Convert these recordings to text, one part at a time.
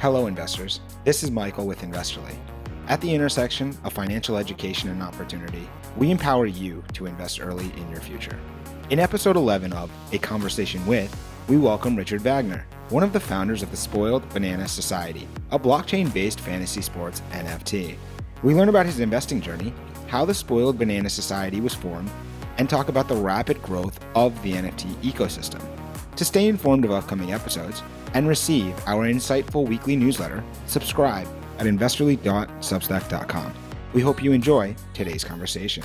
Hello, investors. This is Michael with Investorly. At the intersection of financial education and opportunity, we empower you to invest early in your future. In episode 11 of A Conversation with, we welcome Richard Vagner, one of the founders of the Spoiled Banana Society, a blockchain based fantasy sports NFT. We learn about his investing journey, how the Spoiled Banana Society was formed, and talk about the rapid growth of the NFT ecosystem. To stay informed of upcoming episodes and receive our insightful weekly newsletter, subscribe at investorly.substack.com. We hope you enjoy today's conversation.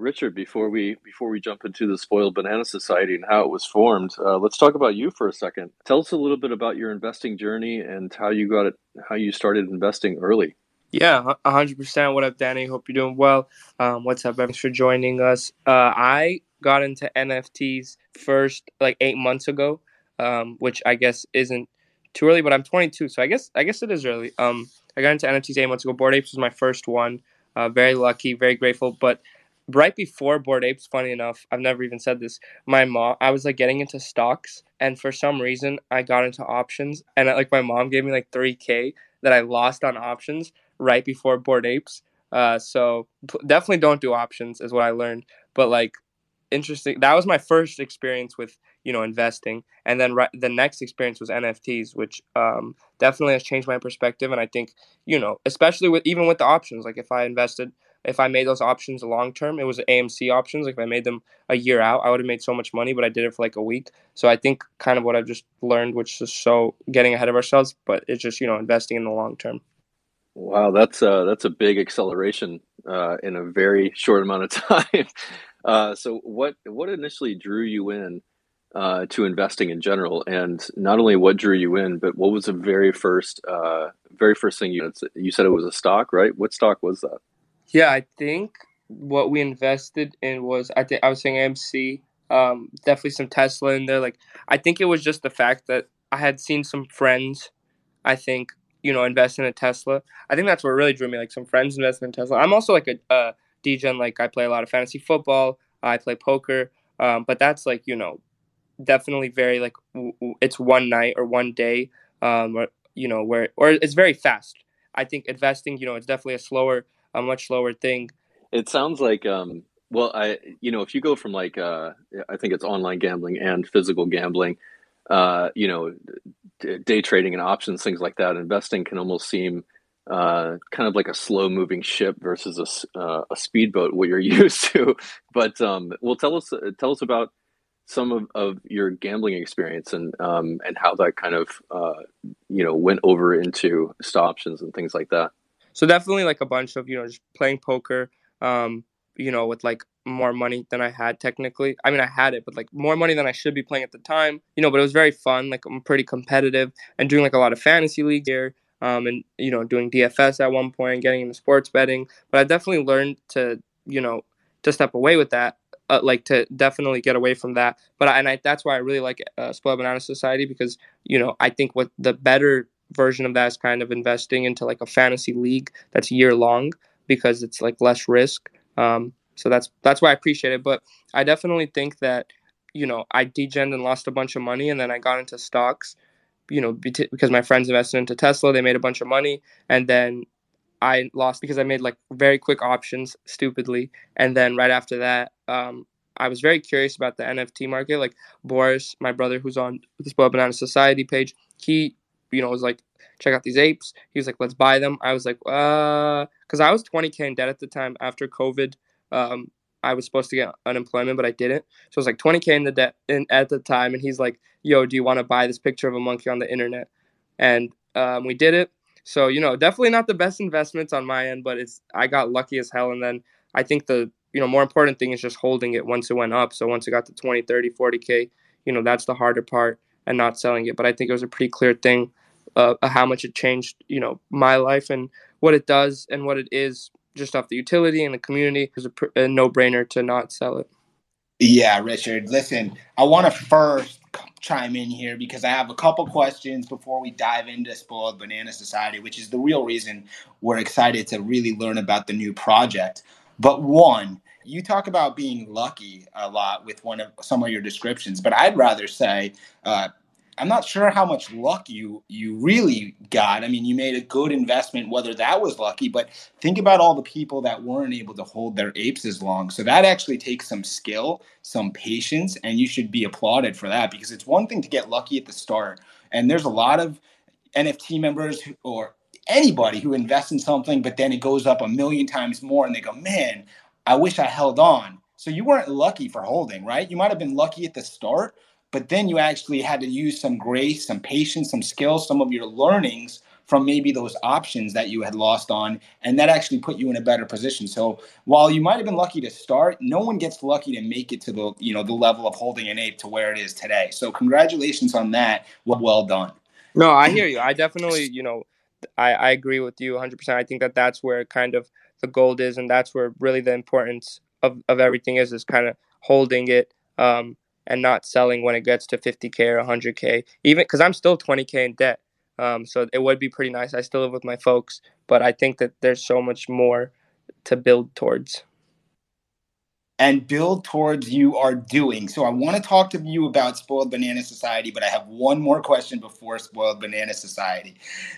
Richard, before we before we jump into the Spoiled Banana Society and how it was formed, uh, let's talk about you for a second. Tell us a little bit about your investing journey and how you got it, how you started investing early. Yeah, hundred percent. What up, Danny? Hope you're doing well. Um, what's up? Thanks for joining us. Uh, I got into NFTs first like eight months ago, um, which I guess isn't too early, but I'm 22, so I guess I guess it is early. Um, I got into NFTs eight months ago. Bored Apes was my first one. Uh, very lucky, very grateful. But right before Bored Apes, funny enough, I've never even said this. My mom, I was like getting into stocks, and for some reason, I got into options, and like my mom gave me like 3k that I lost on options right before Bored Apes. Uh, so definitely don't do options, is what I learned. But like, interesting. That was my first experience with you know investing, and then right, the next experience was NFTs, which um, definitely has changed my perspective. And I think you know, especially with even with the options, like if I invested if I made those options long term, it was AMC options. Like if I made them a year out, I would have made so much money, but I did it for like a week. So I think kind of what I've just learned, which is so getting ahead of ourselves, but it's just, you know, investing in the long term. Wow, that's uh that's a big acceleration uh, in a very short amount of time. uh, so what what initially drew you in uh, to investing in general, and not only what drew you in, but what was the very first uh, very first thing you you said it was a stock, right? What stock was that? Yeah, I think what we invested in was I think I was saying AMC, um, definitely some Tesla in there. Like I think it was just the fact that I had seen some friends, I think you know, invest in a Tesla. I think that's what really drew me. Like some friends invested in Tesla. I'm also like a uh, DJ, like I play a lot of fantasy football. I play poker, um, but that's like you know, definitely very like w- w- it's one night or one day, um, or you know where or it's very fast. I think investing, you know, it's definitely a slower a much slower thing. It sounds like um well I you know if you go from like uh I think it's online gambling and physical gambling uh you know day trading and options things like that investing can almost seem uh, kind of like a slow moving ship versus a, uh, a speedboat what you're used to. But um, well tell us tell us about some of, of your gambling experience and um, and how that kind of uh, you know went over into options and things like that. So definitely like a bunch of you know just playing poker um you know with like more money than i had technically i mean i had it but like more money than i should be playing at the time you know but it was very fun like i'm pretty competitive and doing like a lot of fantasy league here um and you know doing dfs at one point getting into sports betting but i definitely learned to you know to step away with that uh, like to definitely get away from that but I, and I, that's why i really like uh, spoiled banana society because you know i think what the better version of that is kind of investing into like a fantasy league that's year long because it's like less risk. Um, so that's that's why I appreciate it. But I definitely think that you know I degened and lost a bunch of money, and then I got into stocks. You know, because my friends invested into Tesla, they made a bunch of money, and then I lost because I made like very quick options stupidly, and then right after that, um, I was very curious about the NFT market. Like Boris, my brother, who's on the Spoiled Banana Society page, he you know, was like, check out these apes. He was like, let's buy them. I was like, uh, because I was 20k in debt at the time after COVID. Um, I was supposed to get unemployment, but I didn't. So it was like 20k in the debt at the time, and he's like, "Yo, do you want to buy this picture of a monkey on the internet?" And um, we did it. So you know, definitely not the best investments on my end, but it's I got lucky as hell. And then I think the you know more important thing is just holding it once it went up. So once it got to 20, 30, 40k, you know that's the harder part and not selling it. But I think it was a pretty clear thing uh, how much it changed, you know, my life and what it does and what it is just off the utility and the community. It's a, a no-brainer to not sell it. Yeah, Richard. Listen, I want to first chime in here because I have a couple questions before we dive into Spoiled Banana Society, which is the real reason we're excited to really learn about the new project. But one, You talk about being lucky a lot with one of some of your descriptions, but I'd rather say uh, I'm not sure how much luck you you really got. I mean, you made a good investment, whether that was lucky, but think about all the people that weren't able to hold their apes as long. So that actually takes some skill, some patience, and you should be applauded for that because it's one thing to get lucky at the start, and there's a lot of NFT members who, or anybody who invests in something, but then it goes up a million times more, and they go, "Man, I wish I held on." So you weren't lucky for holding, right? You might have been lucky at the start, but then you actually had to use some grace, some patience, some skills, some of your learnings from maybe those options that you had lost on and that actually put you in a better position. So while you might have been lucky to start no one gets lucky to make it to the you know the level of holding an ape to where it is today. So congratulations on that. Well, well done. No i hear you. I definitely you know I, I agree with you 100% i think that that's where kind of the gold is and that's where really the importance of, of everything is is kind of holding it um, and not selling when it gets to 50k or 100k even because i'm still 20k in debt. Um, so it would be pretty nice. I still live with my folks but i think that there's so much more to build towards. And build towards you are doing. So i want to talk to you about spoiled banana society but i have one more question before spoiled banana society.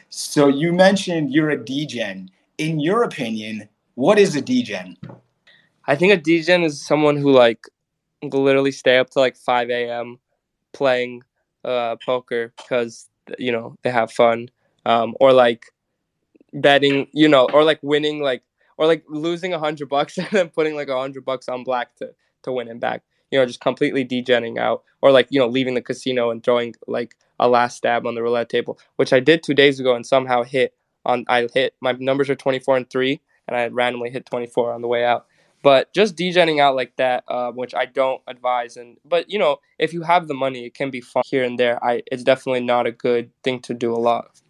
So you mentioned you're a degen in your opinion what is a degen i think a degen is someone who like literally stay up to like 5 a.m. playing uh, poker because you know they have fun, um, or like betting, you know, or like winning, like or like losing a hundred bucks and then putting like a hundred bucks on black to to win it back. You know, just completely degenning out, or like you know leaving the casino and throwing like a last stab on the roulette table, which I did two days ago and somehow hit on. I hit my numbers are 24 and three, and I randomly hit 24 on the way out. But just degenning out like that, uh, which I don't advise, and but you know, if you have the money, it can be fun here and there. I it's definitely not a good thing to do a lot.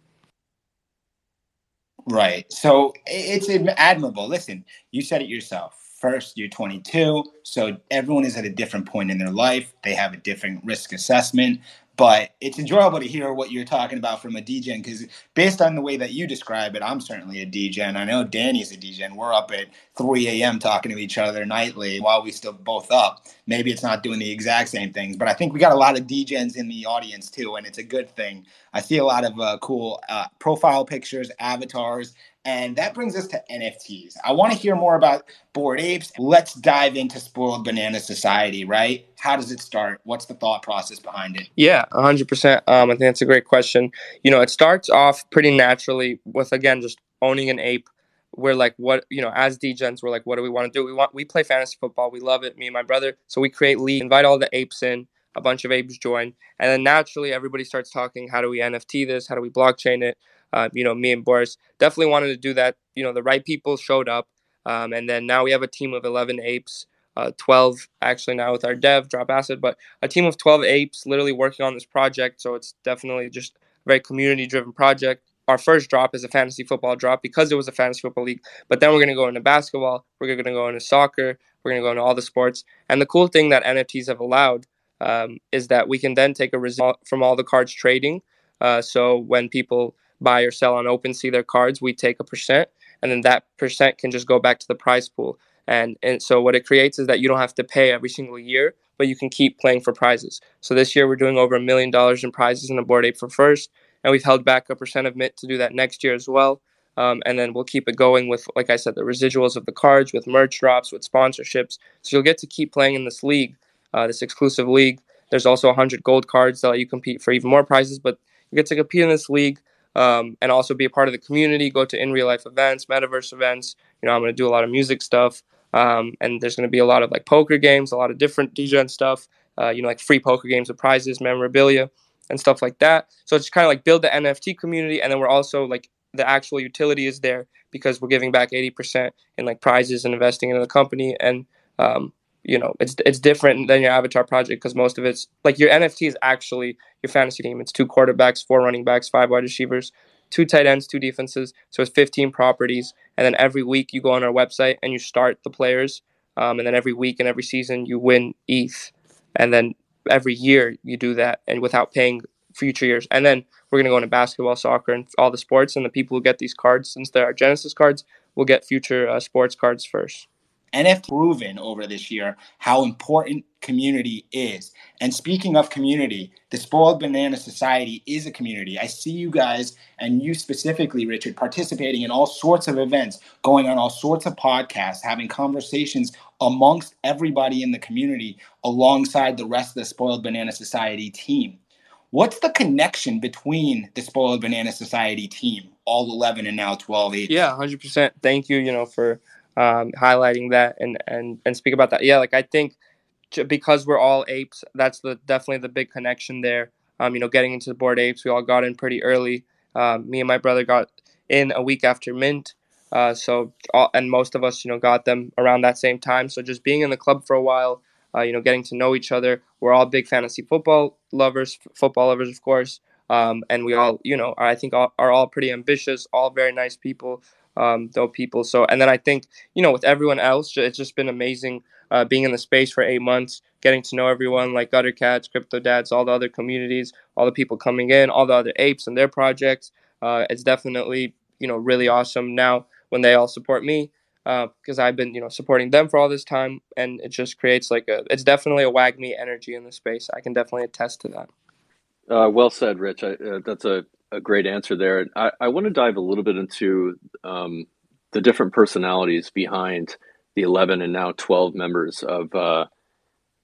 Right. So it's admirable. Listen, you said it yourself. First, you're 22, so everyone is at a different point in their life. They have a different risk assessment but it's enjoyable to hear what you're talking about from a degen because based on the way that you describe it, I'm certainly a degen. I know Danny's a degen. We're up at 3 a.m. talking to each other nightly while we still both up. Maybe it's not doing the exact same things, but I think we got a lot of degens in the audience too, and it's a good thing. I see a lot of uh, cool uh, profile pictures, avatars, and that brings us to NFTs. I want to hear more about Bored Apes. Let's dive into Spoiled Banana Society, right? How does it start? What's the thought process behind it? Yeah, 100%. Um, I think that's a great question. You know, it starts off pretty naturally with, again, just owning an ape. We're like, what, you know, as degens, we're like, what do we want to do? We want, we play fantasy football. We love it, me and my brother. So we create league, invite all the apes in a bunch of apes join and then naturally everybody starts talking how do we nft this how do we blockchain it uh, you know, me and Boris definitely wanted to do that. You know, the right people showed up, um, and then now we have a team of 11 apes, uh, 12 actually now with our dev drop acid, but a team of 12 apes literally working on this project. So it's definitely just a very community driven project. Our first drop is a fantasy football drop because it was a fantasy football league. But then we're going to go into basketball. We're going to go into soccer. We're going to go into all the sports. And the cool thing that NFTs have allowed um, is that we can then take a result from all the cards trading. Uh, so when people buy or sell on OpenSea their cards, we take a percent, and then that percent can just go back to the prize pool. And and so what it creates is that you don't have to pay every single year, but you can keep playing for prizes. So this year we're doing over a million dollars in prizes in the Bored Ape for first, and we've held back a percent of mint to do that next year as well. Um, and then we'll keep it going with, like I said, the residuals of the cards, with merch drops, with sponsorships. So you'll get to keep playing in this league, uh, this exclusive league. There's also 100 gold cards that let you compete for even more prizes, but you get to compete in this league um, and also be a part of the community, go to in real life events, metaverse events. You know, I'm going to do a lot of music stuff. Um, and there's going to be a lot of like poker games, a lot of different degen stuff, uh, you know, like free poker games with prizes, memorabilia, and stuff like that. So it's kind of like build the NFT community. And then we're also like the actual utility is there because we're giving back 80% in like prizes and investing in the company. And um, you know it's it's different than your avatar project because most of it's like your NFT is actually your fantasy team. It's two quarterbacks, four running backs, five wide receivers, two tight ends, two defenses. So it's 15 properties, and then every week you go on our website and you start the players, um, and then every week and every season you win ETH, and then every year you do that and without paying future years. And then we're gonna go into basketball, soccer, and all the sports. And the people who get these cards, since they are Genesis cards, will get future uh, sports cards first. NF proven over this year how important community is. And speaking of community, the Spoiled Banana Society is a community. I see you guys and you specifically, Richard, participating in all sorts of events, going on all sorts of podcasts, having conversations amongst everybody in the community alongside the rest of the Spoiled Banana Society team. What's the connection between the Spoiled Banana Society team, all 11 and now 12 age? Yeah, 100%. Thank you, you know, for um, highlighting that and, and, and speak about that. Yeah, like I think because we're all apes, that's the definitely the big connection there. Um, you know, getting into the bored apes, we all got in pretty early. Um, me and my brother got in a week after mint. Uh, so, all, and most of us, you know, got them around that same time. So, just being in the club for a while, uh, you know, getting to know each other. We're all big fantasy football lovers, football lovers, of course. Um, and we all, you know, I think all, are all pretty ambitious, all very nice people, um, dope people. So, and then I think, you know, with everyone else, it's just been amazing uh, being in the space for eight months, getting to know everyone like Gutter Cats, Crypto Dads, all the other communities, all the people coming in, all the other apes and their projects. Uh, it's definitely, you know, really awesome now when they all support me because uh, I've been you know supporting them for all this time, and it just creates like a it's definitely a WAGMI energy in the space. I can definitely attest to that. Uh, well said, Rich. I, uh, that's a, a great answer there. I, I want to dive a little bit into um, the different personalities behind the 11 and now 12 members of uh,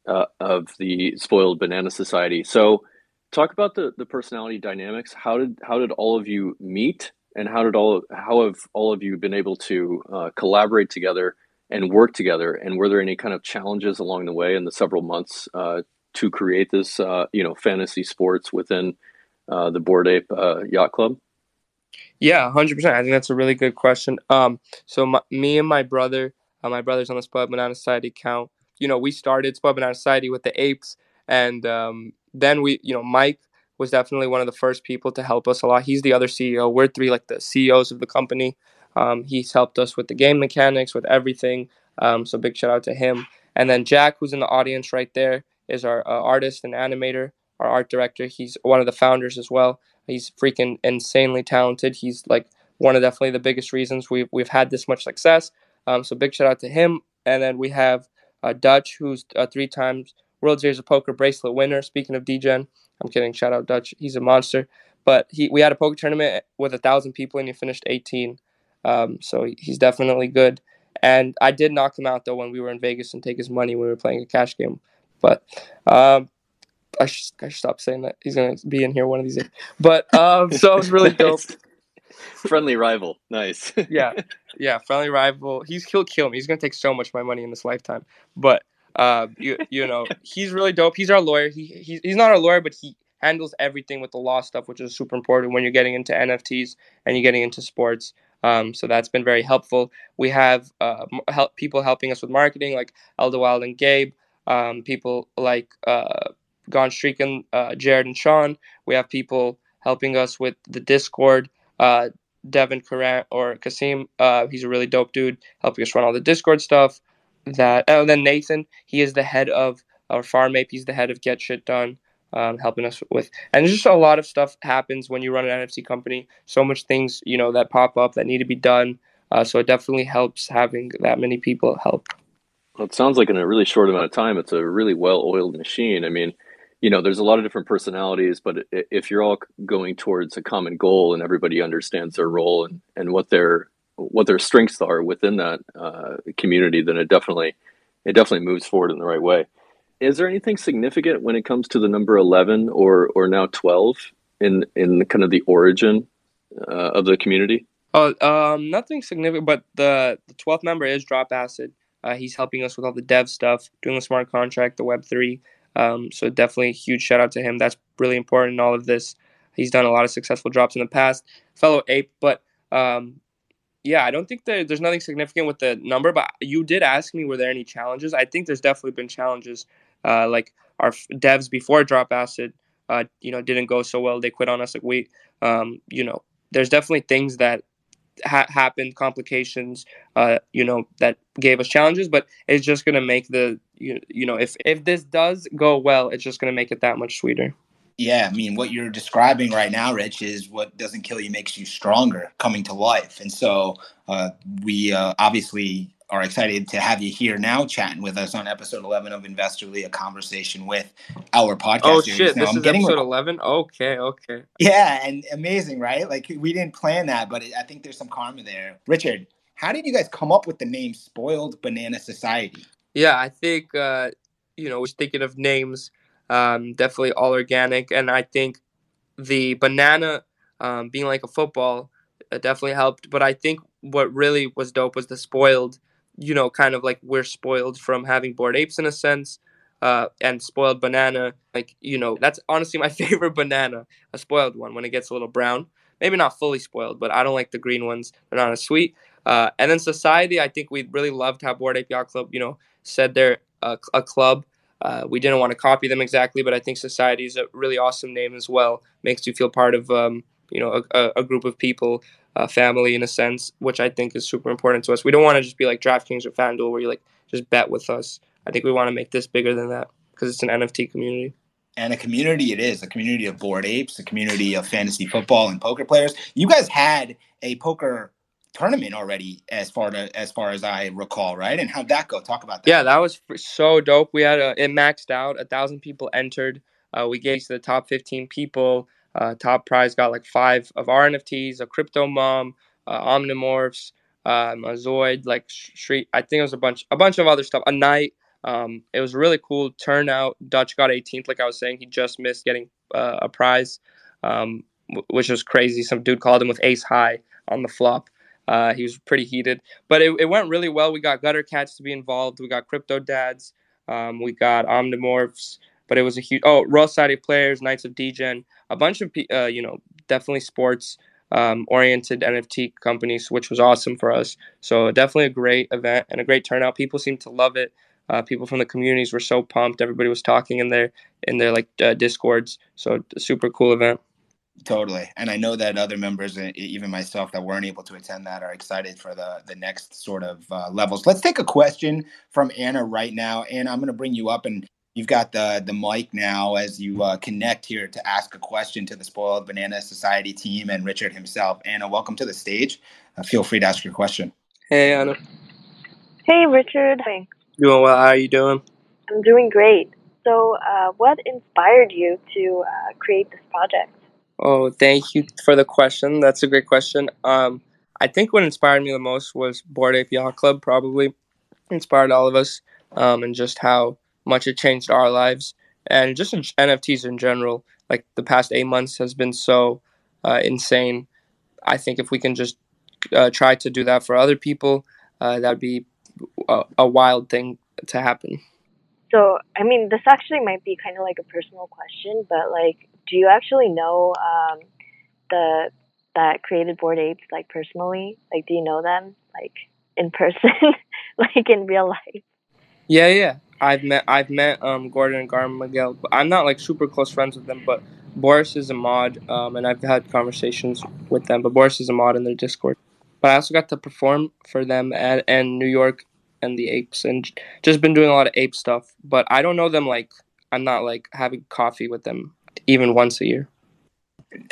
uh, of the Spoiled Banana Society. So, talk about the the personality dynamics. How did how did all of you meet? and how did all how have all of you been able to uh, collaborate together and work together? And were there any kind of challenges along the way in the several months uh, to create this, uh, you know, fantasy sports within uh, the Bored Ape uh, Yacht Club? Yeah, hundred percent. I think that's a really good question. Um, so my, me and my brother, uh, my brother's on the Spoiled Banana Society account. You know, we started Spoiled Banana Society with the apes, and um, then we, you know, Mike was definitely one of the first people to help us a lot. He's the other CEO. We're three like the CEOs of the company. Um, he's helped us with the game mechanics, with everything. Um, so big shout out to him. And then Jack, who's in the audience right there, is our uh, artist and animator, our art director. He's one of the founders as well. He's freaking insanely talented. He's like one of definitely the biggest reasons we've we've had this much success. Um, so big shout out to him. And then we have uh, Dutch, who's uh, three times World Series of Poker bracelet winner. Speaking of degen, I'm kidding. Shout out Dutch. He's a monster. But he, we had a poker tournament with a thousand people, and he finished 18. Um, so he's definitely good. And I did knock him out though when we were in Vegas and take his money when we were playing a cash game. But um, I should, I should stop saying that. He's gonna be in here one of these days. But um, so it was really dope. friendly rival, nice. yeah, yeah, friendly rival. He's he'll kill me. He's gonna take so much of my money in this lifetime. But uh, you you know, he's really dope. He's our lawyer. He he's, he's not our lawyer, but he handles everything with the law stuff, which is super important when you're getting into NFTs and you're getting into sports. Um, so that's been very helpful. We have uh, help people helping us with marketing, like Elder Wild and Gabe. Um, people like uh, Gone Streaking, uh, Jared and Sean. We have people helping us with the Discord. Uh, Devin Karan or Kasim, uh, he's a really dope dude, helping us run all the Discord stuff that oh, and then Nathan, he is the head of our farm ape. He's the head of Get Shit Done, um, helping us with, and just a lot of stuff happens when you run an NFT company. So much things you know that pop up that need to be done. Uh, so it definitely helps having that many people help. Well, it sounds like in a really short amount of time, it's a really well-oiled machine. I mean, you know, there's a lot of different personalities, but if you're all going towards a common goal and everybody understands their role and, and what their what their strengths are within that uh, community, then it definitely it definitely moves forward in the right way. Is there anything significant when it comes to the number eleven or or now twelve in in the kind of the origin uh, of the community? Oh, um, nothing significant, but the the twelfth member is Drop Acid. Uh, he's helping us with all the dev stuff, doing the smart contract, the Web three. Um, so definitely a huge shout out to him. That's really important in all of this. He's done a lot of successful drops in the past. Fellow ape, but um, yeah, I don't think there, there's nothing significant with the number, but you did ask me were there any challenges. I think there's definitely been challenges. Uh, like our devs before Drop Acid, uh, you know, didn't go so well. They quit on us. Like we, um, you know, there's definitely things that ha- happened, complications, uh, you know, that gave us challenges. But it's just gonna make the you, you know, if if this does go well, it's just gonna make it that much sweeter. Yeah, I mean, what you're describing right now, Rich, is what doesn't kill you makes you stronger coming to life. And so uh, we uh, obviously are excited to have you here now chatting with us on episode 11 of Investorly, a conversation with our podcast. Oh, shit. Now, this I'm is getting episode 11? Okay, okay. Yeah, and amazing, right? Like, we didn't plan that, but I think there's some karma there. Richard, how did you guys come up with the name Spoiled Banana Society? Yeah, I think, uh, you know, was thinking of names, um, definitely all organic. And I think the banana um, being like a football uh, definitely helped. But I think what really was dope was the spoiled, you know, kind of like we're spoiled from having bored apes in a sense. Uh, and spoiled banana, like you know, that's honestly my favorite banana, a spoiled one when it gets a little brown. Maybe not fully spoiled, but I don't like the green ones; they're not as sweet. Uh, and then society, I think we really loved how Bored Ape Yacht Club, you know, said they're a, a club. Uh, we didn't want to copy them exactly, but I think society is a really awesome name as well. Makes you feel part of, um, you know, a, a, group of people uh, family in a sense, which I think is super important to us. We don't want to just be like DraftKings or FanDuel where you like just bet with us. I think we want to make this bigger than that because it's an NFT community. And a community it is, a community of bored apes, a community of fantasy football and poker players. You guys had a poker tournament already as far to, as far as I recall, right? And how'd that go? Talk about that. Yeah, that was so dope. We had a, it maxed out. A thousand people entered. Uh, we gave to the top 15 people. Uh, top prize got like five of our NFTs, a crypto mom, uh, omnimorphs, um, a Zoid, like street. I think it was a bunch, a bunch of other stuff. A night. Um, it was really cool turnout. Dutch got 18th, like I was saying. He just missed getting uh, a prize, um, w- which was crazy. Some dude called him with ace high on the flop. Uh, he was pretty heated, but it, it went really well. We got gutter cats to be involved. We got crypto dads. Um, we got omnimorphs but it was a huge oh Royal Society players, Knights of Degen, a bunch of uh, you know definitely sports um, oriented NFT companies, which was awesome for us. So definitely a great event and a great turnout. People seemed to love it. Uh, people from the communities were so pumped. Everybody was talking in their in their like uh, discords. So super cool event. Totally, and I know that other members, even myself, that weren't able to attend that, are excited for the the next sort of uh, levels. Let's take a question from Anna right now, and I'm going to bring you up and you've got the the mic now as you uh, connect here to ask a question to the Spoiled Banana Society team and Richard himself. Anna, welcome to the stage. Uh, feel free to ask your question. Hey, Anna. Hey, Richard. Hi. Doing well. How are you doing? I'm doing great. So, uh, what inspired you to uh, create this project? Oh, thank you for the question. That's a great question. Um, I think what inspired me the most was Bored Ape Yacht Club. Probably inspired all of us, um, and just how much it changed our lives and just in NFTs in general. Like the past eight months has been so uh, insane. I think if we can just uh, try to do that for other people, uh, that would be a, a, wild thing to happen. So, I mean, this actually might be kind of like a personal question, but like, do you actually know um, the that created Bored Apes like personally? Like, do you know them like in person, like in real life? Yeah, yeah. I've met I've met um, Gordon and Gargamel, but I'm not like super close friends with them. But Boris is a mod, um, and I've had conversations with them. But Boris is a mod in their Discord. But I also got to perform for them at and New York and the Apes, and just been doing a lot of ape stuff. But I don't know them like I'm not like having coffee with them even once a year.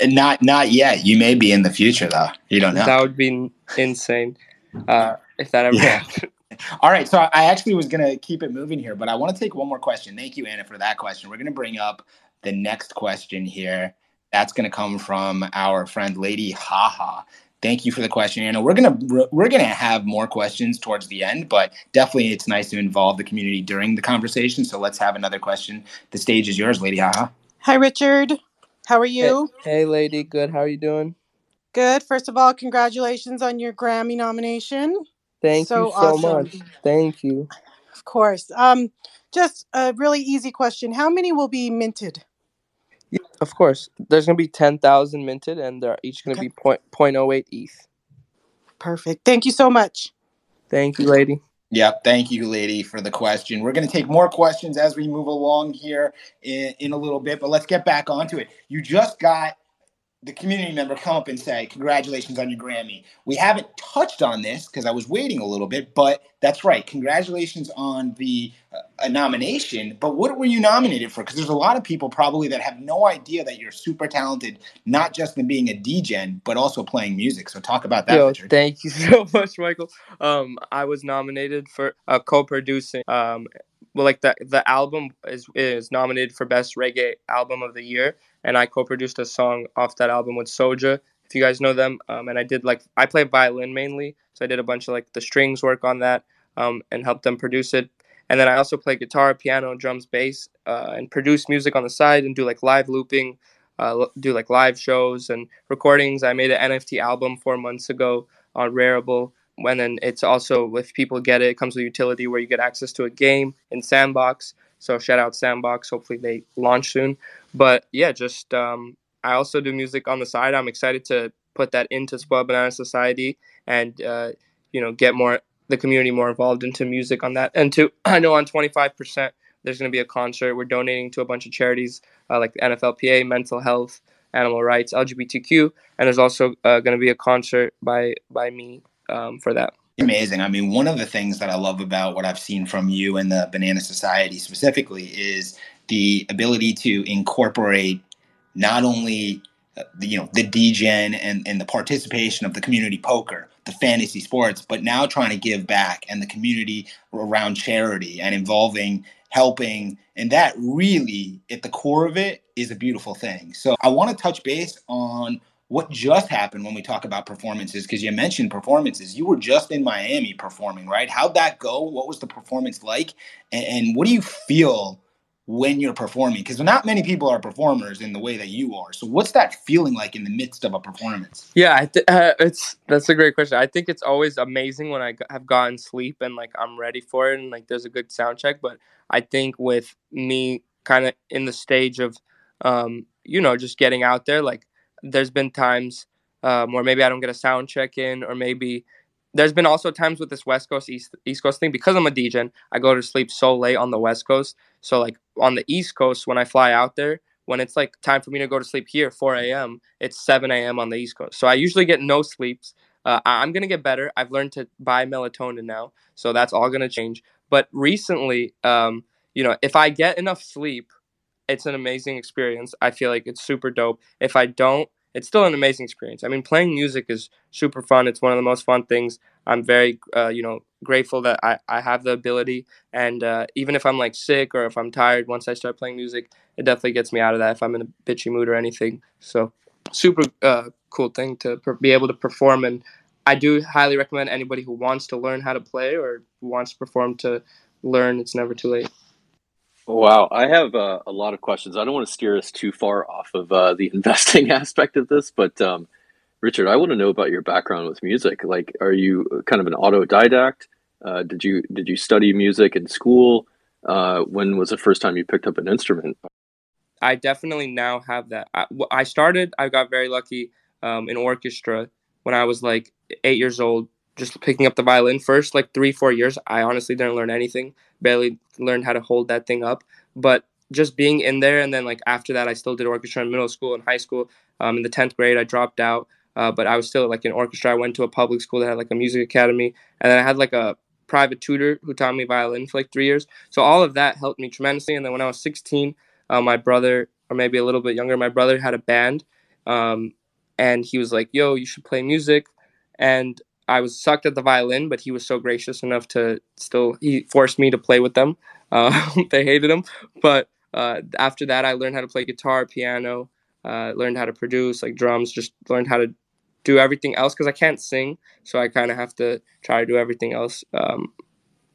Not not yet. You may be in the future though. You don't know. That would be insane uh, if that ever yeah. happened. All right. So I actually was going to keep it moving here, but I want to take one more question. Thank you, Anna, for that question. We're going to bring up the next question here. That's going to come from our friend Lady Haha. Thank you for the question, Anna. We're gonna we're gonna have more questions towards the end, but definitely it's nice to involve the community during the conversation. So let's have another question. The stage is yours, Lady Haha. Hi, Richard. How are you? Hey, hey, lady. Good. How are you doing? Good. First of all, congratulations on your Grammy nomination. Thank so you so awesome. much. Thank you. Of course. Um, just a really easy question. How many will be minted? Yeah, of course. There's going to be 10,000 minted, and they're each going to okay. be point, 0.08 ETH. Perfect. Thank you so much. Thank you, lady. Yep. Thank you, lady, for the question. We're going to take more questions as we move along here in, in a little bit, but let's get back onto it. You just got the community member come up and say, Congratulations on your Grammy. We haven't touched on this because I was waiting a little bit, but that's right. Congratulations on the uh, a nomination, but what were you nominated for? Because there's a lot of people probably that have no idea that you're super talented, not just in being a DJ, but also playing music. So talk about that, Yo, Richard. thank you so much, Michael. Um, I was nominated for uh, co-producing. Um, well, like the the album is is nominated for best reggae album of the year, and I co-produced a song off that album with Soja. If you guys know them, um, and I did like I play violin mainly, so I did a bunch of like the strings work on that, um, and helped them produce it. And then I also play guitar, piano, drums, bass, uh, and produce music on the side and do like live looping, uh, do like live shows and recordings. I made an NFT album four months ago on Rarible. And then it's also, if people get it, it comes with utility where you get access to a game in Sandbox. So shout out Sandbox. Hopefully they launch soon. But yeah, just um, I also do music on the side. I'm excited to put that into Spoiled Banana Society and uh, you know get more the community more involved into music on that. And to I know on 25%, there's going to be a concert. We're donating to a bunch of charities uh, like the NFLPA, mental health, animal rights, LGBTQ, and there's also uh, going to be a concert by by me um, for that. Amazing. I mean, one of the things that I love about what I've seen from you and the Banana Society specifically is the ability to incorporate not only uh, the, you know the degen and, and the participation of the community poker, the fantasy sports, but now trying to give back and the community around charity and involving helping and that really at the core of it is a beautiful thing so i want to touch base on what just happened when we talk about performances because you mentioned performances. You were just in miami performing right? How'd that go? What was the performance like? And, and what do you feel when you're performing? Because not many people are performers in the way that you are. So what's that feeling like in the midst of a performance? Yeah th- uh, it's that's a great question. I think it's always amazing when i g- have gotten sleep and like i'm ready for it and like there's a good sound check. But i think with me kind of in the stage of um, you know just getting out there like there's been times um, where maybe i don't get a sound check in or maybe there's been also times with this West Coast East East Coast thing because I'm a DJ. I go to sleep so late on the West Coast. So like on the East Coast, when I fly out there, when it's like time for me to go to sleep here, 4 a.m., it's 7 a.m. on the East Coast. So I usually get no sleeps. Uh, I'm gonna get better. I've learned to buy melatonin now, so that's all gonna change. But recently, um, you know, if I get enough sleep, it's an amazing experience. I feel like it's super dope. If I don't, it's still an amazing experience. I mean, playing music is super fun. It's one of the most fun things. I'm very, uh, you know, grateful that I, I have the ability. And uh, even if I'm like sick or if I'm tired, once I start playing music, it definitely gets me out of that if I'm in a bitchy mood or anything. So, super uh, cool thing to per- be able to perform. And I do highly recommend anybody who wants to learn how to play or wants to perform to learn. It's never too late. Wow, I have uh, a lot of questions. I don't want to steer us too far off of uh, the investing aspect of this, but um, Richard, I want to know about your background with music. Like, are you kind of an autodidact? Uh, did you did you study music in school? Uh, when was the first time you picked up an instrument? I definitely now have that. I, I started. I got very lucky um, in orchestra when I was like eight years old just picking up the violin. First like three four years i honestly didn't learn anything barely learned how to hold that thing up. But just being in there and then like after that i still did orchestra in middle school and high school. Um, in the 10th grade i dropped out uh, but i was still like in orchestra. I went to a public school that had like a music academy and then i had like a private tutor who taught me violin for like three years. So all of that helped me tremendously. And then when i was 16 uh, my brother or maybe a little bit younger my brother had a band um, and he was like yo you should play music. And I was sucked at the violin, but he was so gracious enough to still he forced me to play with them. Uh, they hated him, but uh, after that, I learned how to play guitar, piano, uh, learned how to produce like drums, just learned how to do everything else because I can't sing, so I kind of have to try to do everything else, um,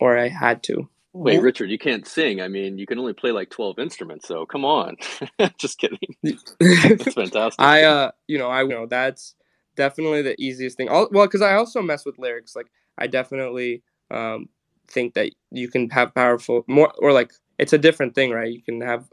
or I had to. Wait, Richard, you can't sing. I mean, you can only play like twelve instruments, so come on. just kidding. That's fantastic. I, uh, you know, I you know that's definitely the easiest thing. All, well, because I also mess with lyrics. Like I definitely um, think that you can have powerful more, or like it's a different thing, right? You can have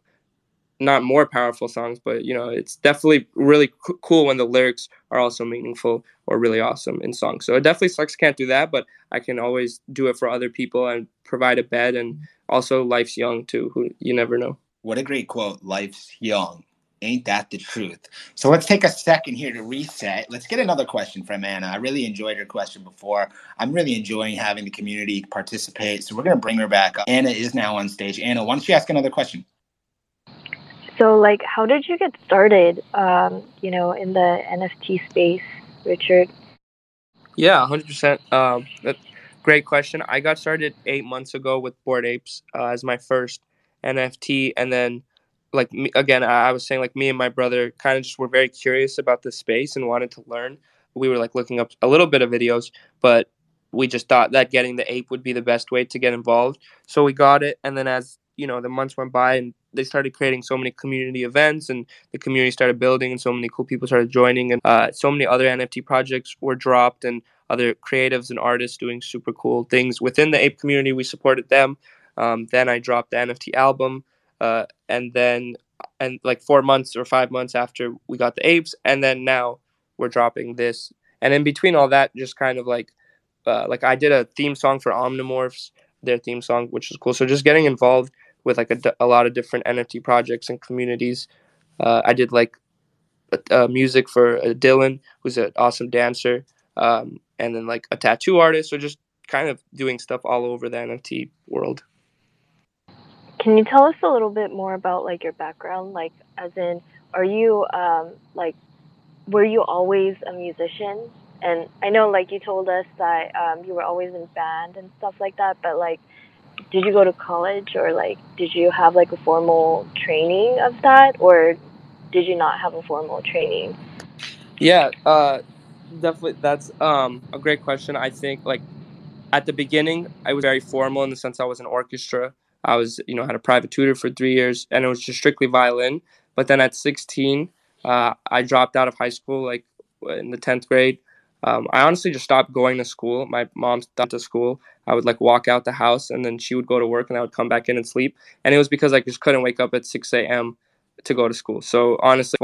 not more powerful songs, but you know, it's definitely really c- cool when the lyrics are also meaningful or really awesome in songs. So it definitely sucks can't do that, but I can always do it for other people and provide a bed. And also, life's young too. Who you never know. What a great quote. Life's young. Ain't that the truth? So let's take a second here to reset. Let's get another question from Anna. I really enjoyed her question before. I'm really enjoying having the community participate. So we're going to bring her back up. Anna is now on stage. Anna, why don't you ask another question? So, like, how did you get started, um, you know, in the NFT space, Richard? Yeah, 100%. Um, great question. I got started eight months ago with Bored Apes uh, as my first NFT. And then like me, again, I was saying like me and my brother kind of just were very curious about the space and wanted to learn. We were like looking up a little bit of videos, but we just thought that getting the ape would be the best way to get involved. So we got it, and then as you know, the months went by and they started creating so many community events, and the community started building, and so many cool people started joining, and uh, so many other NFT projects were dropped, and other creatives and artists doing super cool things within the ape community. We supported them. Um, then I dropped the NFT album uh, and then and like four months or five months after we got the apes, and then now we're dropping this. And in between all that, just kind of like uh, like I did a theme song for Omnimorphs, their theme song, which is cool. So just getting involved with like a, a lot of different NFT projects and communities. Uh, I did like uh, music for uh, Dylan, who's an awesome dancer, um, and then like a tattoo artist. So just kind of doing stuff all over the NFT world. Can you tell us a little bit more about like your background? Like, as in, are you um, like, were you always a musician? And I know, like, you told us that um, you were always in band and stuff like that. But like, did you go to college or like, did you have like a formal training of that, or did you not have a formal training? Yeah, uh, definitely. That's um, a great question. I think like at the beginning, I was very formal in the sense I was an orchestra. I was, you know, had a private tutor for three years, and it was just strictly violin. But then at 16, uh, I dropped out of high school, like in the 10th grade. Um, I honestly just stopped going to school. My mom stopped to school. I would like walk out the house, and then she would go to work, and I would come back in and sleep. And it was because I just couldn't wake up at 6 a.m. to go to school. So honestly,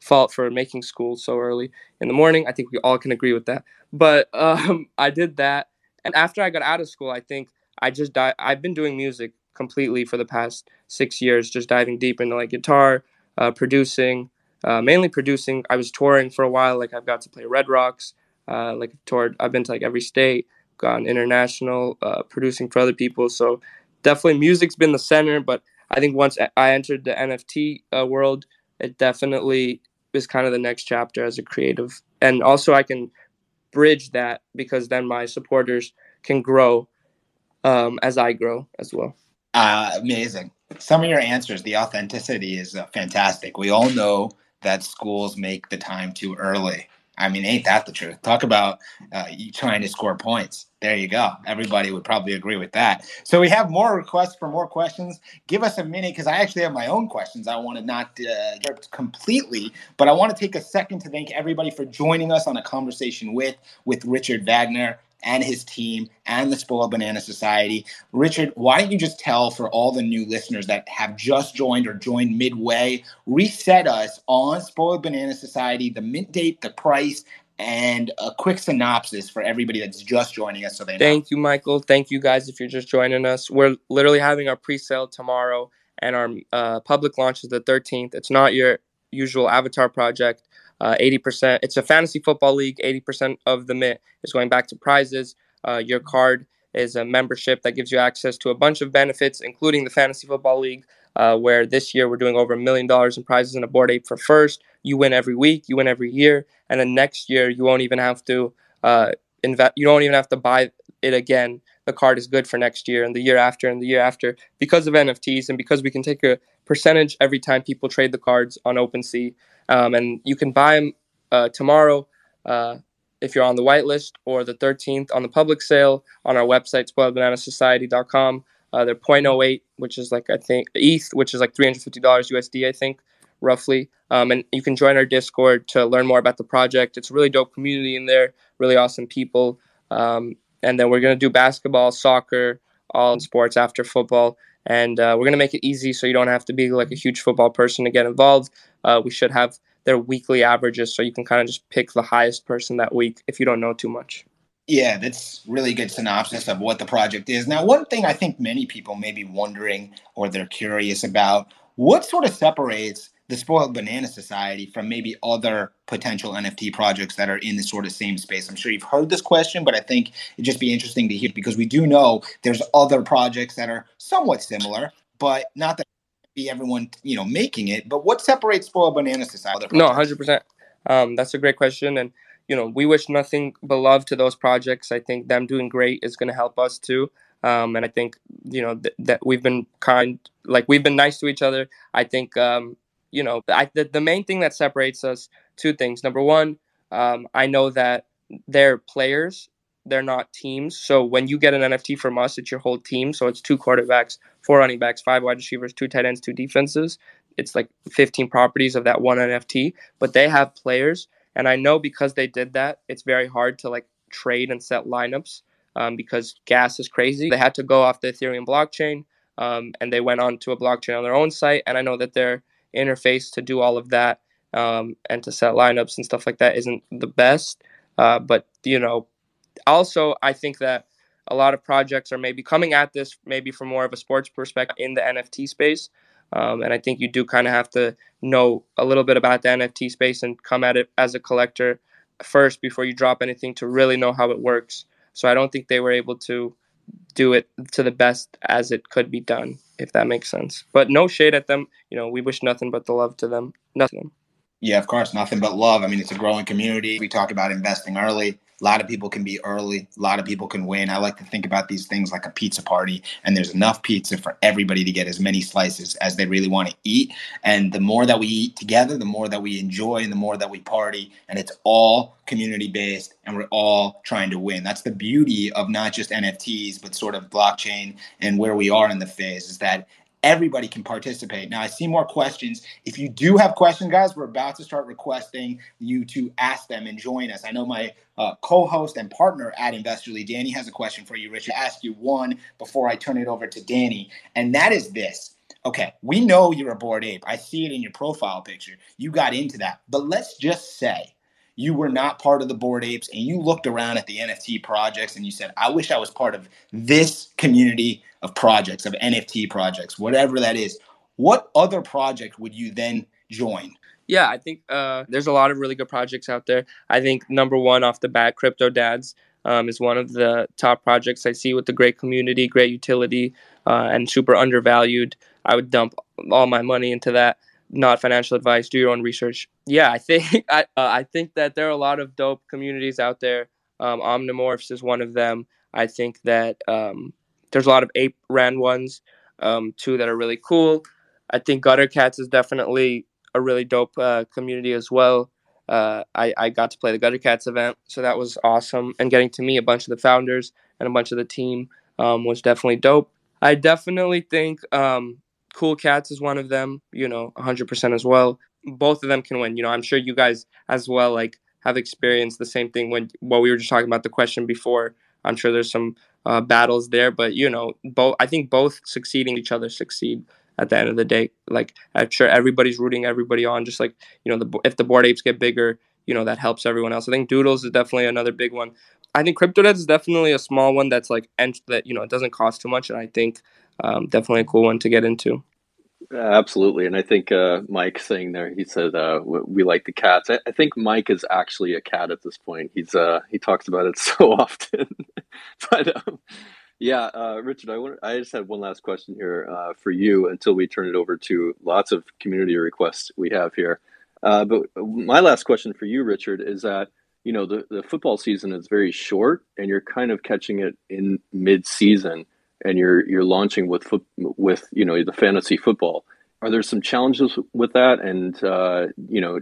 fault for making school so early in the morning. I think we all can agree with that. But um, I did that, and after I got out of school, I think I just di- I've been doing music completely for the past six years, just diving deep into like guitar, uh, producing, uh, mainly producing. I was touring for a while. Like I've got to play Red Rocks. Uh, like toured. I've been to like every state, gone international, uh, producing for other people. So definitely music's been the center. But I think once I entered the NFT uh, world, it definitely is kind of the next chapter as a creative. And also I can bridge that because then my supporters can grow um, as I grow as well. Uh, amazing. Some of your answers, the authenticity is uh, fantastic. We all know that schools make the time too early. I mean, ain't that the truth? Talk about uh, you trying to score points. There you go. Everybody would probably agree with that. So we have more requests for more questions. Give us a minute because I actually have my own questions. I want to not uh, completely, but I want to take a second to thank everybody for joining us on a conversation with with Richard Vagner and his team and the Spoiled Banana Society. Richard, why don't you just tell for all the new listeners that have just joined or joined midway, reset us on Spoiled Banana Society, the mint date, the price, and a quick synopsis for everybody that's just joining us so they know. Thank you, Michael. Thank you guys if you're just joining us. We're literally having our pre-sale tomorrow and our uh, public launch is the 13th. It's not your usual avatar project. Uh, 80%. It's a fantasy football league. 80% of the mint is going back to prizes. Uh, your card is a membership that gives you access to a bunch of benefits, including the fantasy football league, uh, where this year we're doing over a million dollars in prizes in a bored Ape for first. You win every week, you win every year, and then next year you won't even have to uh, invest. You don't even have to buy it again. The card is good for next year and the year after and the year after because of NFTs and because we can take a percentage every time people trade the cards on OpenSea. Um, and you can buy them uh, tomorrow uh, if you're on the whitelist or the 13th on the public sale on our website, spoiledbananasociety.com. Uh, they're 0.08, which is like, I think, ETH, which is like $350 USD, I think, roughly. Um, and you can join our Discord to learn more about the project. It's a really dope community in there, really awesome people. Um, and then we're going to do basketball, soccer, all sports after football. And uh, we're going to make it easy so you don't have to be like a huge football person to get involved. Uh, we should have their weekly averages so you can kind of just pick the highest person that week if you don't know too much. Yeah, that's really good synopsis of what the project is. Now, one thing I think many people may be wondering or they're curious about what sort of separates the Spoiled Banana Society from maybe other potential NFT projects that are in the sort of same space? I'm sure you've heard this question, but I think it'd just be interesting to hear because we do know there's other projects that are somewhat similar, but not that be everyone you know making it. But what separates Spoiled Banana Society? No, hundred percent. Um, that's a great question, and you know we wish nothing but love to those projects. I think them doing great is going to help us too. Um, and I think you know th- that we've been kind, like we've been nice to each other. I think um, you know, I, the, the main thing that separates us two things. Number one, um, I know that they're players, they're not teams. So when you get an NFT from us, it's your whole team. So it's two quarterbacks, four running backs, five wide receivers, two tight ends, two defenses. It's like 15 properties of that one NFT, but they have players. And I know because they did that, it's very hard to like trade and set lineups um, because gas is crazy. They had to go off the Ethereum blockchain um, and they went on to a blockchain on their own site. And I know that they're interface to do all of that um, and to set lineups and stuff like that isn't the best. Uh, but you know, also I think that a lot of projects are maybe coming at this maybe from more of a sports perspective in the NFT space. Um, and I think you do kind of have to know a little bit about the NFT space and come at it as a collector first before you drop anything to really know how it works. So I don't think they were able to do it to the best as it could be done, if that makes sense. But no shade at them. You know, we wish nothing but the love to them. Nothing. Yeah, of course, nothing but love. I mean, it's a growing community. We talk about investing early. A lot of people can be early. A lot of people can win. I like to think about these things like a pizza party, and there's enough pizza for everybody to get as many slices as they really want to eat. And the more that we eat together, the more that we enjoy, and the more that we party. And it's all community based, and we're all trying to win. That's the beauty of not just NFTs, but sort of blockchain and where we are in the phase is that everybody can participate. Now, I see more questions. If you do have questions, guys, we're about to start requesting you to ask them and join us. I know my uh, co host and partner at Investrly, Danny, has a question for you, Richard. Ask you one before I turn it over to Danny, and that is this. Okay, we know you're a bored ape. I see it in your profile picture. You got into that. But let's just say you were not part of the bored apes and you looked around at the NFT projects and you said, I wish I was part of this community of projects, of NFT projects, whatever that is. What other project would you then join? Yeah, I think uh, there's a lot of really good projects out there. I think number one off the bat, Crypto Dads um, is one of the top projects I see with the great community, great utility, uh, and super undervalued. I would dump all my money into that not financial advice. Do your own research. Yeah, I think I uh, I think that there are a lot of dope communities out there. Um, Omnimorphs is one of them. I think that um, there's a lot of ape ran ones um, too that are really cool. I think Gutter Cats is definitely a really dope uh, community as well. Uh, I, I got to play the Gutter Cats event, so that was awesome. And getting to meet a bunch of the founders and a bunch of the team um, was definitely dope. I definitely think um, Cool Cats is one of them, you know, 100% as well. Both of them can win. You know, I'm sure you guys as well like have experienced the same thing when what we were just talking about the question before. I'm sure there's some uh, battles there, but you know, both I think both succeeding each other succeed at the end of the day. Like I'm sure everybody's rooting everybody on. Just like you know, the, if the bored apes get bigger, you know that helps everyone else. I think Doodles is definitely another big one. I think CryptoDead is definitely a small one that's like ent- that you know it doesn't cost too much, and I think um, definitely a cool one to get into. Absolutely, and I think uh, Mike saying there, he said uh, we like the cats. I, I, think Mike is actually a cat at this point. He's uh, he talks about it so often, but um, yeah, uh, Richard, I I just had one last question here uh, for you until we turn it over to lots of community requests we have here. Uh, but my last question for you, Richard, is that you know the, the football season is very short, and you're kind of catching it in mid season and you're you're launching with foot, with you know the fantasy football. Are there some challenges with that? And uh, you know,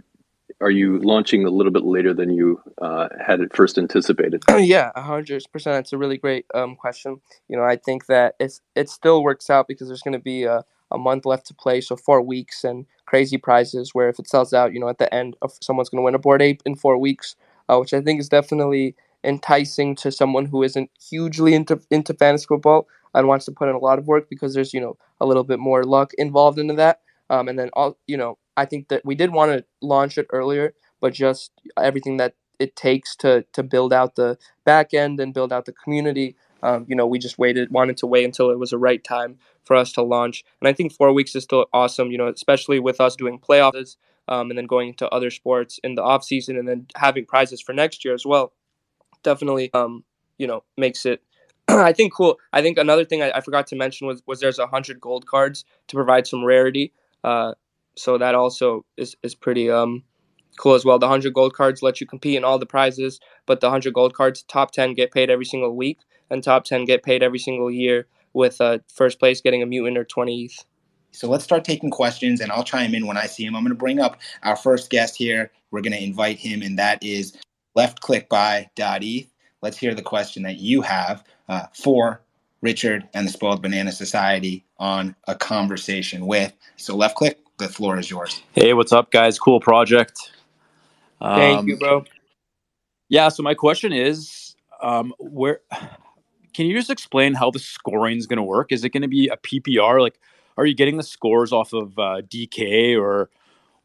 are you launching a little bit later than you uh, had at first anticipated? yeah, hundred percent. That's a really great um, question. You know, I think that it's it still works out because there's going to be a, a month left to play, so four weeks and crazy prizes. Where if it sells out, you know, at the end of someone's going to win a bored ape in four weeks, uh, which I think is definitely enticing to someone who isn't hugely into into fantasy football and wants to put in a lot of work because there's you know a little bit more luck involved into that. Um, and then all you know, I think that we did want to launch it earlier, but just everything that it takes to to build out the back end and build out the community Um, you know, we just waited, wanted to wait until it was the right time for us to launch. And I think four weeks is still awesome, you know, especially with us doing playoffs um, and then going into other sports in the off season and then having prizes for next year as well. Definitely, um, you know, makes it. I think cool. I think another thing I, I, forgot to mention was was there's a hundred gold cards to provide some rarity. Uh, so that also is is pretty um cool as well. The 100 gold cards let you compete in all the prizes, but the 100 gold cards, top 10 get paid every single week, and top 10 get paid every single year, with uh, first place getting a mutant or 20 ETH. So let's start taking questions, and I'll chime in when I see him. I'm going to bring up our first guest here. We're going to invite him, and that is leftclickbuy.eth. Let's hear the question that you have uh, for Richard and the Spoiled Banana Society on a conversation with. So, left click, the floor is yours. Hey, what's up, guys? Cool project. Thank um, you, bro. Yeah. So my question is, um, where can you just explain how the scoring is going to work? Is it going to be a PPR? Like, are you getting the scores off of uh, DK or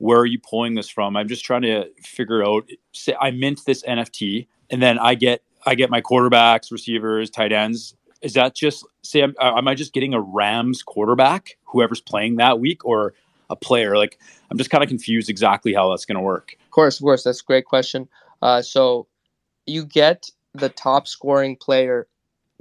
where are you pulling this from? I'm just trying to figure out. Say I mint this NFT and then I get I get my quarterbacks, receivers, tight ends. Is that just say am, uh, am I just getting a Rams quarterback, whoever's playing that week, or a player? Like I'm just kind of confused exactly how that's going to work. Of course, of course, that's a great question. Uh, so you get the top scoring player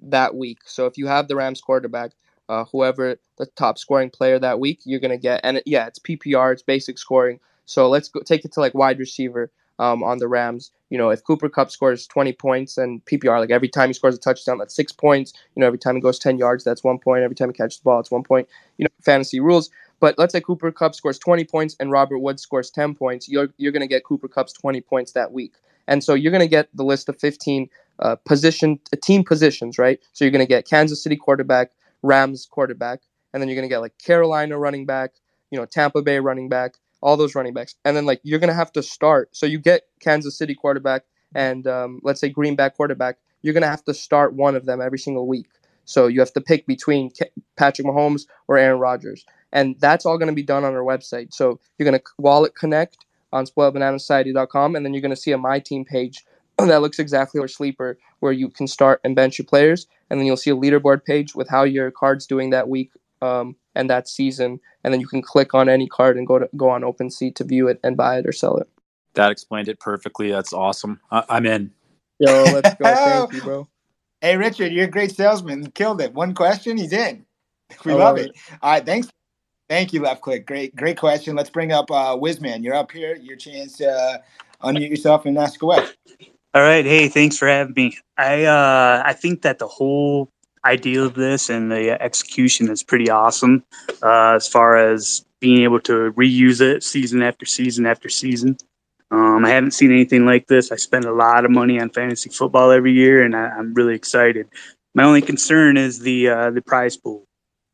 that week. So if you have the Rams quarterback, uh, whoever the top scoring player that week, you're gonna get. And it, yeah, it's PPR, it's basic scoring. So let's go take it to like wide receiver um, on the Rams. You know, if Cooper Kupp scores 20 points and PPR, like every time he scores a touchdown, that's six points. You know, every time he goes 10 yards, that's one point. Every time he catches the ball, it's one point. You know, fantasy rules. But let's say Cooper Kupp scores 20 points and Robert Woods scores 10 points. You're, you're going to get Cooper Kupp's 20 points that week. And so you're going to get the list of 15 uh, position uh, team positions, right? So you're going to get Kansas City quarterback, Rams quarterback, and then you're going to get like Carolina running back, you know, Tampa Bay running back, all those running backs. And then like you're going to have to start. So you get Kansas City quarterback and um, let's say Green Bay quarterback. You're going to have to start one of them every single week. So you have to pick between Patrick Mahomes or Aaron Rodgers and that's all going to be done on our website. So you're going to wallet connect on spoiledbananasociety.com, and then you're going to see a My Team page that looks exactly like Sleeper, where you can start and bench your players, and then you'll see a leaderboard page with how your card's doing that week um, and that season, and then you can click on any card and go to go on OpenSea to view it and buy it or sell it. That explained it perfectly. That's awesome. I- I'm in. Yo, let's go. Thank you, bro. Hey, Richard, you're a great salesman. Killed it. One question, he's in. We love it. it. All right, thanks Thank you, Left Click. Great, great question. Let's bring up uh, Wizman. You're up here. Your chance to uh, unmute yourself and ask away. All right. Hey, thanks for having me. I uh, I think that the whole idea of this and the execution is pretty awesome. Uh, as far as being able to reuse it season after season after season. Um, I haven't seen anything like this. I spend a lot of money on fantasy football every year, and I, am really excited. My only concern is the uh, the prize pool.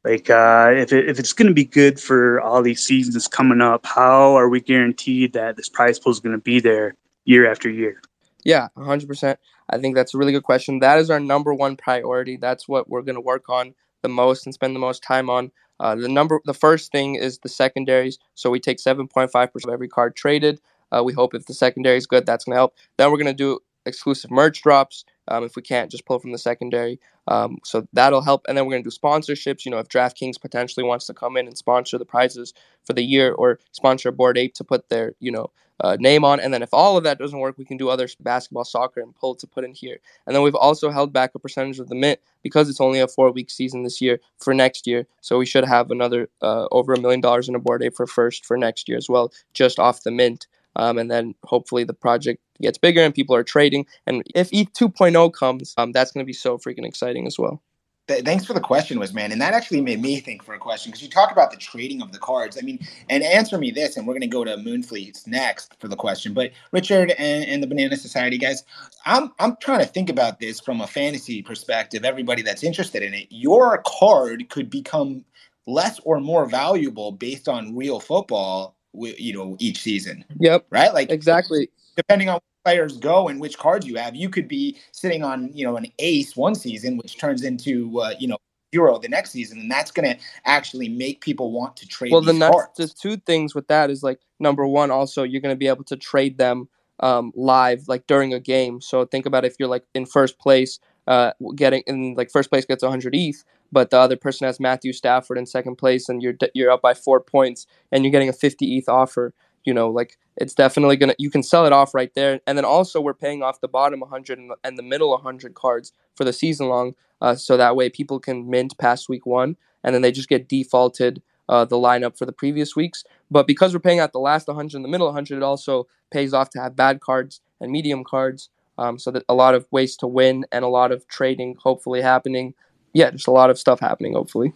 Like, uh, if, it, if it's going to be good for all these seasons coming up, how are we guaranteed that this prize pool is going to be there year after year? Yeah, 100%. I think that's a really good question. That is our number one priority. That's what we're going to work on the most and spend the most time on. Uh, the number, the first thing is the secondaries. So we take 7.5% of every card traded. Uh, we hope if the secondary is good, that's going to help. Then we're going to do exclusive merch drops. Um, if we can't, just pull from the secondary. Um, so that'll help. And then we're going to do sponsorships. You know, if DraftKings potentially wants to come in and sponsor the prizes for the year or sponsor Bored Ape to put their, you know, uh, name on. And then if all of that doesn't work, we can do other basketball, soccer, and pull to put in here. And then we've also held back a percentage of the mint because it's only a four week season this year for next year. So we should have another uh, over a million dollars in a Bored Ape for first for next year as well, just off the mint. Um, and then hopefully the project gets bigger and people are trading. And if ETH 2.0 comes, um, that's going to be so freaking exciting as well. Thanks for the question, Wizman, and that actually made me think for a question because you talk about the trading of the cards. I mean, and answer me this, and we're going to go to Moonfleets next for the question. But Richard and, and the Banana Society guys, I'm I'm trying to think about this from a fantasy perspective. Everybody that's interested in it, your card could become less or more valuable based on real football you know each season. Yep. Right. Like exactly. Depending on players go and which cards you have, you could be sitting on you know an ace one season, which turns into uh, you know zero the next season, and that's going to actually make people want to trade. Well, the next cards. the two things with that is like number one, also you're going to be able to trade them um, live, like during a game. So think about if you're like in first place uh, getting in like first place gets 100 ETH, but the other person has Matthew Stafford in second place, and you're you're up by four points, and you're getting a 50 ETH offer. You know, like it's definitely gonna you can sell it off right there, and then also we're paying off the bottom 100 and the, middle 100 cards for the season long, uh, so that way people can mint past week one, and then they just get defaulted uh, the lineup for the previous weeks. But because we're paying out the last 100 and the middle 100, it also pays off to have bad cards and medium cards. Um, so that a lot of ways to win and a lot of trading hopefully happening. Yeah, just a lot of stuff happening hopefully.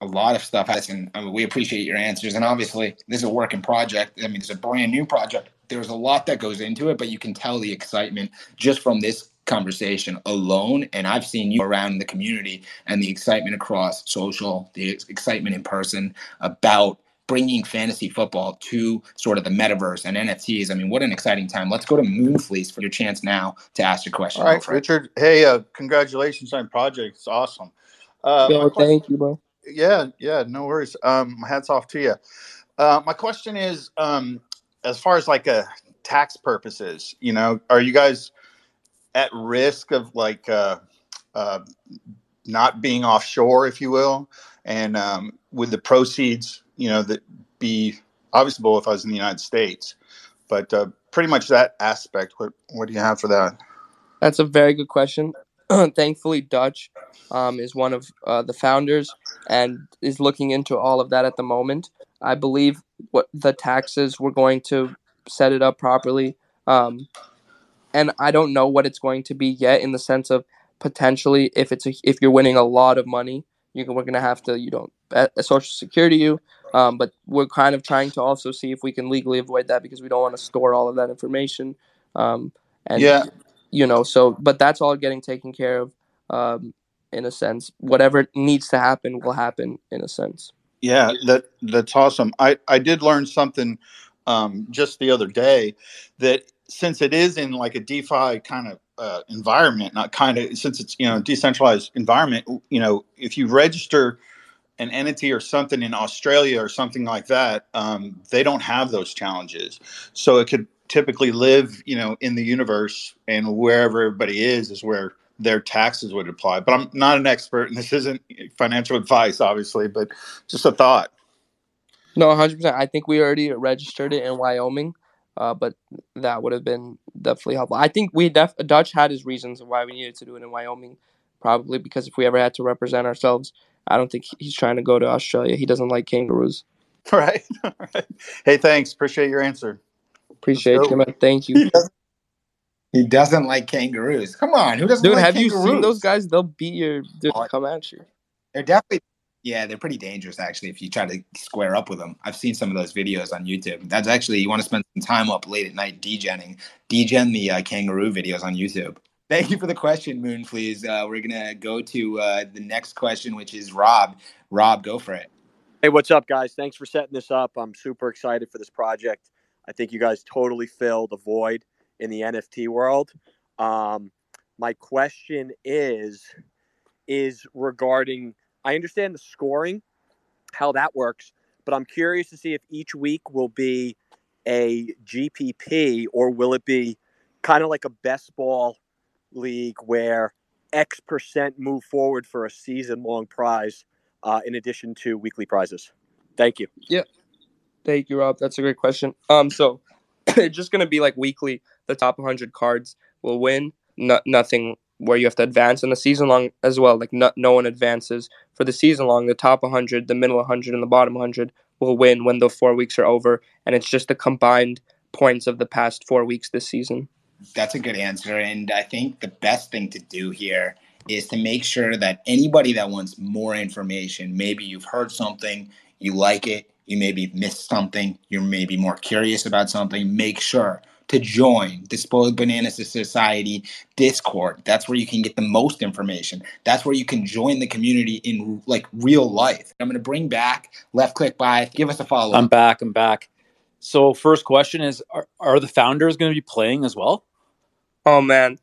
A lot of stuff has, and I mean, we appreciate your answers. And obviously, this is a working project. I mean, it's a brand new project. There's a lot that goes into it, but you can tell the excitement just from this conversation alone. And I've seen you around in the community and the excitement across social, the excitement in person about bringing fantasy football to sort of the metaverse and NFTs. I mean, what an exciting time. Let's go to Moonfleece for your chance now to ask your question. All right, Richard. Hey, uh, congratulations on project. It's awesome. Uh, Yo, thank you, bro. Yeah, yeah, no worries. Um, hats off to you. Uh, my question is, um, as far as like a uh, tax purposes, you know, are you guys at risk of like uh, uh, not being offshore, if you will, and um, with the proceeds, you know, that be obviously if I was in the United States, but uh, pretty much that aspect. What what do you have for that? That's a very good question. Thankfully, Dutch um, is one of uh, the founders and is looking into all of that at the moment. I believe what the taxes we're going to set it up properly. Um, and I don't know what it's going to be yet in the sense of potentially if it's a, if you're winning a lot of money, you we're gonna have to you know a social security you. Um, but we're kind of trying to also see if we can legally avoid that because we don't want to store all of that information. Um, and yeah, you know, so but that's all getting taken care of um, in a sense. Whatever needs to happen will happen in a sense. Yeah, that that's awesome. I I did learn something um, just the other day that since it is in like a DeFi kind of uh, environment, not kind of since it's you know decentralized environment, you know, if you register an entity or something in Australia or something like that, um, they don't have those challenges. So it could typically live, you know, in the universe and wherever everybody is is where their taxes would apply. But I'm not an expert, and this isn't financial advice, obviously, but just a thought. No, 100%. I think we already registered it in Wyoming uh, but that would have been definitely helpful. I think we def- Dutch had his reasons why we needed to do it in Wyoming, probably because if we ever had to represent ourselves, I don't think he's trying to go to Australia. He doesn't like kangaroos. All right. All right. Hey, thanks. Appreciate your answer. Appreciate you, man. Thank you. He doesn't, he doesn't, like kangaroos. Come on, who doesn't? Dude, like have kangaroos? you seen those guys? They'll beat your. Dude, oh, come at you. They're definitely yeah, they're pretty dangerous actually if you try to square up with them. I've seen some of those videos on YouTube. That's actually you want to spend some time up late at night degenning, degen the uh, kangaroo videos on YouTube. Thank you for the question, Moon. Please, uh, we're gonna go to uh, the next question, which is Rob. Rob, go for it. Hey, what's up, guys? Thanks for setting this up. I'm super excited for this project. I think you guys totally filled a void in the NFT world. Um, my question is is regarding I understand the scoring, how that works, but I'm curious to see if each week will be a GPP or will it be kind of like a best ball league where X percent move forward for a season long prize uh, in addition to weekly prizes? Thank you. Yeah. Thank you, Rob. That's a great question. Um, so it's just going to be like weekly. The top 100 cards will win. No, nothing where you have to advance in the season long as well. Like no, no one advances for the season long. The top 100, the middle 100, and the bottom 100 will win when the four weeks are over, and it's just the combined points of the past four weeks this season. That's a good answer, and I think the best thing to do here is to make sure that anybody that wants more information, maybe you've heard something, you like it, you maybe missed something, you're maybe more curious about something, make sure to join the Spoiled Bananas Society Discord. That's where you can get the most information. That's where you can join the community in like real life. I'm going to bring back Left Click by. Give us a follow. I'm back. I'm back. So first question is: Are, are the founders going to be playing as well? Oh man,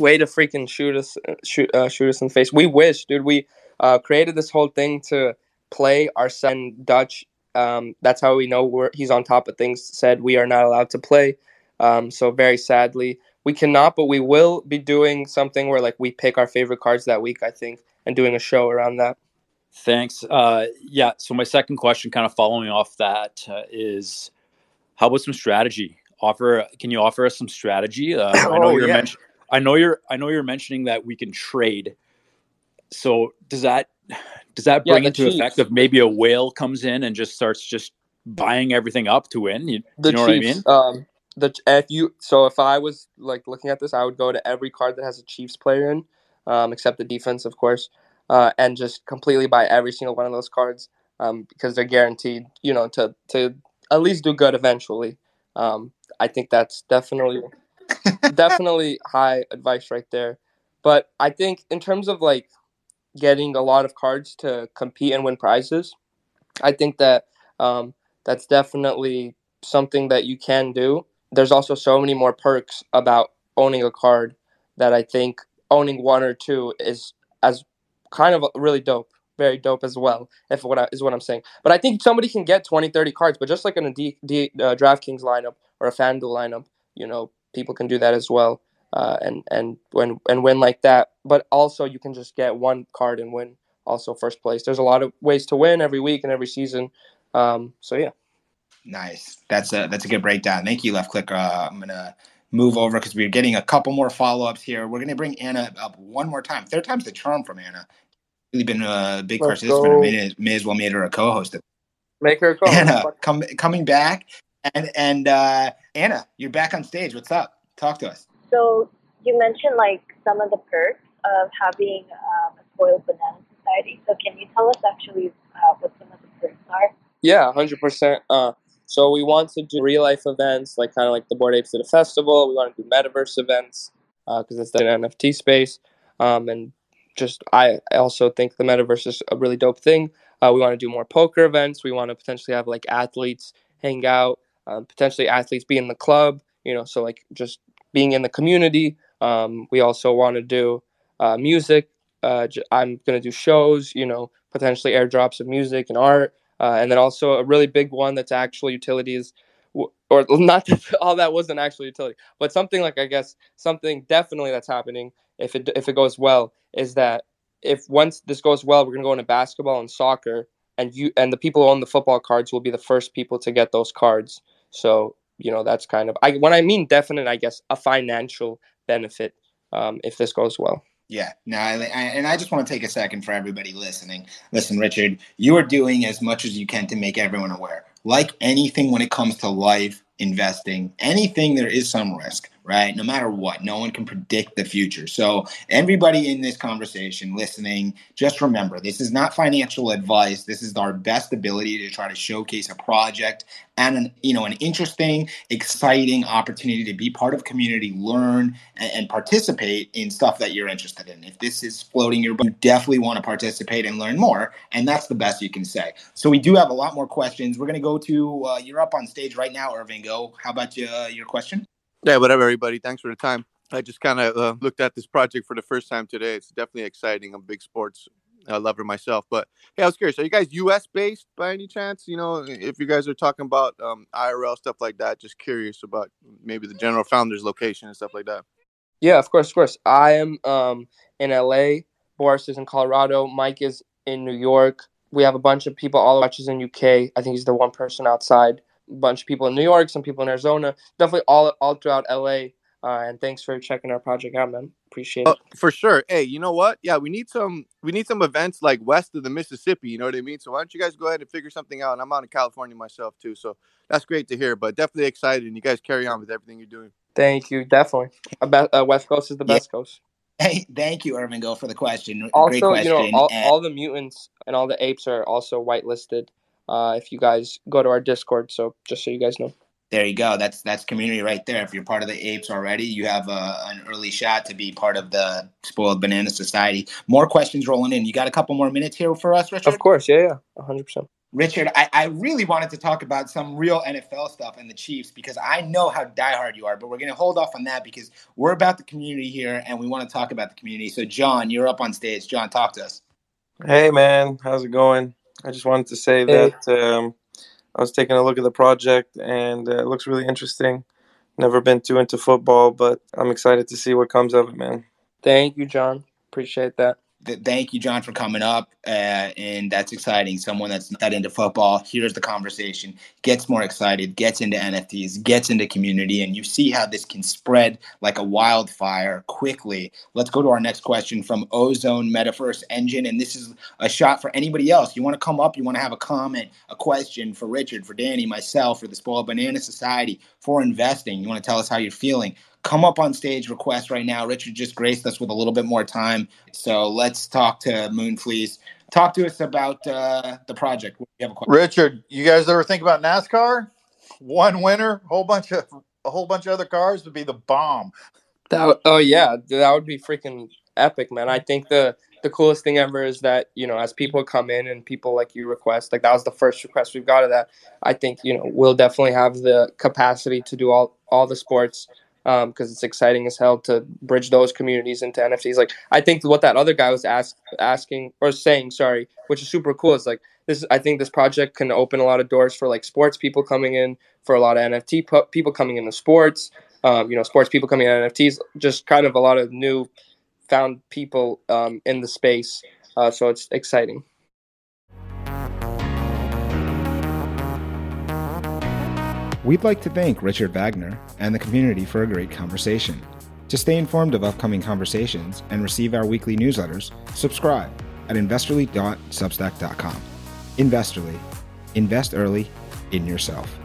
way to freaking shoot us, shoot, uh, shoot us in the face. We wish, dude. We uh, created this whole thing to play our son Dutch. Um, that's how we know he's on top of things. Said we are not allowed to play. Um, so very sadly, we cannot, but we will be doing something where like we pick our favorite cards that week, I think, and doing a show around that. Thanks. Uh, yeah. So my second question, kind of following off that, uh, is how about some strategy? Offer? Can you offer us some strategy? Uh, I know Oh, you're yeah. mentioning. I know you're. I know you're mentioning that we can trade. So does that does that bring the into Chiefs. effect if maybe a whale comes in and just starts just buying everything up to win? You, The you know Chiefs. what I mean? Um, the if you so if I was like looking at this, I would go to every card that has a Chiefs player in, um, except the defense, of course, uh, and just completely buy every single one of those cards um, because they're guaranteed, you know, to to at least do good eventually. Um, I think that's definitely definitely high advice right there. But I think in terms of like getting a lot of cards to compete and win prizes, I think that um, that's definitely something that you can do. There's also so many more perks about owning a card that I think owning one or two is as kind of really dope, very dope as well. If what I, is what I'm saying. But I think somebody can get 20, 30 cards, but just like in a D, D, uh, DraftKings lineup or a FanDuel lineup, you know, people can do that as well. Uh, and and when and win like that, but also you can just get one card and win also first place. There's a lot of ways to win every week and every season. Um, so yeah. Nice. That's a that's a good breakdown. Thank you, Left Click. Uh, I'm gonna move over because we're getting a couple more follow ups here. We're gonna bring Anna up one more time. Third time's the charm from Anna. Really been a big Let's participant. May, may as well made her a co-host. Make her go. Anna, come coming back, and and uh, Anna, you're back on stage. What's up? Talk to us. So you mentioned like some of the perks of having um, a spoiled banana society. So can you tell us actually uh, what some of the perks are? Yeah, hundred percent. Uh, so we want to do real life events, like kind of like the Bored Apes at a festival. We want to do metaverse events because it's the NFT space, um, and just I I also think the metaverse is a really dope thing. Uh, we want to do more poker events. We want to potentially have like athletes hang out, um, potentially athletes be in the club. You know, so like just being in the community. Um, we also want to do uh, music. Uh, j- I'm gonna do shows. You know, potentially airdrops of music and art. Uh, and then also a really big one that's actual utilities, or not all that wasn't actual utility, but something like I guess something definitely that's happening if it if it goes well is that if once this goes well, we're gonna go into basketball and soccer, and you and the people who own the football cards will be the first people to get those cards. So you know that's kind of I when I mean definite, I guess a financial benefit um, if this goes well. Yeah, no, I, I, and I just want to take a second for everybody listening. Listen, Richard, you are doing as much as you can to make everyone aware. Like anything when it comes to life, investing, anything, there is some risk, right? No matter what, no one can predict the future. So, everybody in this conversation listening, just remember this is not financial advice. This is our best ability to try to showcase a project and an you know an interesting, exciting opportunity to be part of community, learn and, and participate in stuff that you're interested in. If this is floating your boat, you definitely want to participate and learn more, and that's the best you can say. So we do have a lot more questions. We're gonna go to uh, you're up on stage right now, Irving. Go. How about you, uh, your question? Yeah, whatever, everybody. Thanks for the time. I just kind of uh, looked at this project for the first time today. It's definitely exciting. I'm a big sports uh, lover myself. But hey, I was curious. Are you guys U.S. based by any chance? You know, if you guys are talking about um, IRL stuff like that, just curious about maybe the general founder's location and stuff like that. Yeah, of course, of course. I am um, in LA. Boris is in Colorado. Mike is in New York. We have a bunch of people. All watches in UK. I think he's the one person outside. A bunch of people in New York. Some people in Arizona. Definitely all all throughout LA. Uh, and thanks for checking our project out, man. Appreciate Oh, it. for sure. Hey, you know what? Yeah, we need some we need some events like west of the Mississippi. You know what I mean? So why don't you guys go ahead and figure something out? And I'm out in California myself too, so that's great to hear. But definitely excited, and you guys carry on with everything you're doing. Thank you. Definitely. about, uh, West Coast is the Yeah. best coast. Hey, thank you, Irving. Go for the question. Great Also, question. you know, all, And- all the mutants and all the apes are also whitelisted. Uh, if you guys go to our Discord, so just so you guys know. There you go. That's that's community right there. If you're part of the apes already, you have a, an early shot to be part of the Spoiled Banana Society. More questions rolling in. You got a couple more minutes here for us, Richard? Of course, yeah, yeah, hundred percent. Richard, I, I really wanted to talk about some real NFL stuff and the Chiefs because I know how diehard you are, but we're going to hold off on that because we're about the community here and we want to talk about the community. So, John, you're up on stage. John, talk to us. Hey man, how's it going? I just wanted to say Hey. that um, I was taking a look at the project and uh, it looks really interesting. Never been too into football, but I'm excited to see what comes of it, man. Thank you, John. Appreciate that th- thank you, John, for coming up. Uh, and that's exciting. Someone that's not into football hears the conversation, gets more excited, gets into NFTs, gets into community, and you see how this can spread like a wildfire quickly. Let's go to our next question from Ozone Metaverse Engine. And this is a shot for anybody else. You want to come up, you want to have a comment, a question for Richard, for Danny, myself, for the Spoiled Banana Society, for investing. You want to tell us how you're feeling come up on stage request right now. Richard just graced us with a little bit more time. So let's talk to Moonfleece. Talk to us about uh, the project. Richard, you guys ever think about NASCAR? One winner, whole bunch of a whole bunch of other cars would be the bomb. That oh yeah, that would be freaking epic, man. I think the the coolest thing ever is that you know as people come in and people like you request like that was the first request we've got of that i think you know we'll definitely have the capacity to do all all the sports because um, it's exciting as hell to bridge those communities into NFTs. Like I think what that other guy was ask, asking or saying, sorry, which is super cool, is like this. I think this project can open a lot of doors for like sports people coming in, for a lot of NFT people coming into sports. Um, you know, sports people coming in NFTs, just kind of a lot of new found people um, in the space. Uh, so it's exciting. We'd like to thank Richard Vagner and the community for a great conversation. To stay informed of upcoming conversations and receive our weekly newsletters, subscribe at investrly.substack.com. Investrly, invest early in yourself.